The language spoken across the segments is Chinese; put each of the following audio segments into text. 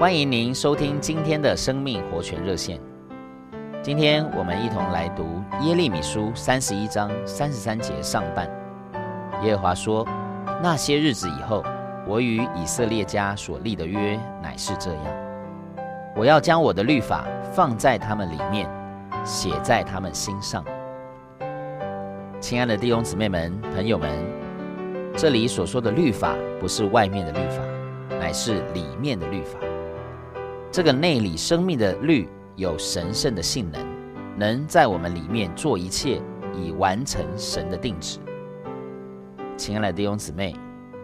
欢迎您收听今天的生命活泉热线。今天我们一同来读耶利米书三十一章三十三节上半。耶和华说：“那些日子以后，我与以色列家所立的约乃是这样：我要将我的律法放在他们里面，写在他们心上。”亲爱的弟兄姊妹们、朋友们，这里所说的律法，不是外面的律法，乃是里面的律法。这个内里生命的律。有神圣的性能，能在我们里面做一切，以完成神的定旨。亲爱的弟兄姊妹，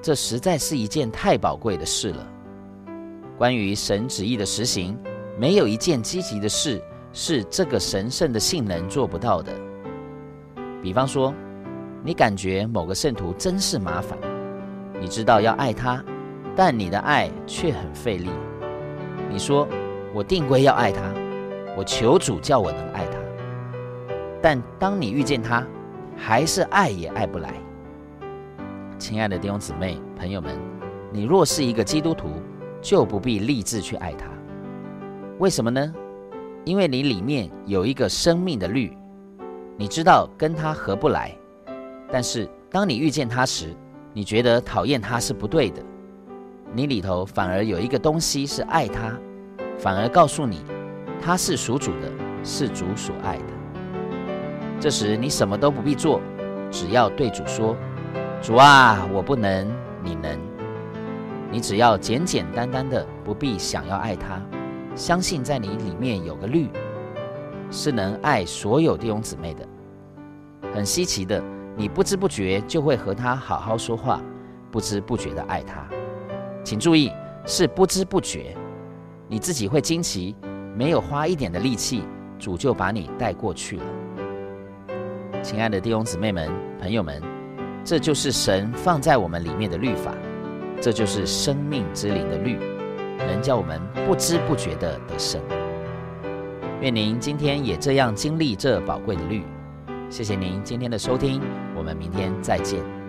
这实在是一件太宝贵的事了。关于神旨意的实行，没有一件积极的事是这个神圣的性能做不到的。比方说，你感觉某个圣徒真是麻烦，你知道要爱他，但你的爱却很费力。你说：“我定规要爱他。”我求主叫我能爱他，但当你遇见他，还是爱也爱不来。亲爱的弟兄姊妹、朋友们，你若是一个基督徒，就不必立志去爱他。为什么呢？因为你里面有一个生命的律，你知道跟他合不来。但是当你遇见他时，你觉得讨厌他是不对的。你里头反而有一个东西是爱他，反而告诉你。他是属主的，是主所爱的。这时你什么都不必做，只要对主说：“主啊，我不能，你能。”你只要简简单单的，不必想要爱他，相信在你里面有个律，是能爱所有弟兄姊妹的。很稀奇的，你不知不觉就会和他好好说话，不知不觉的爱他。请注意，是不知不觉，你自己会惊奇。没有花一点的力气，主就把你带过去了。亲爱的弟兄姊妹们、朋友们，这就是神放在我们里面的律法，这就是生命之灵的律，能叫我们不知不觉的得胜。愿您今天也这样经历这宝贵的律。谢谢您今天的收听，我们明天再见。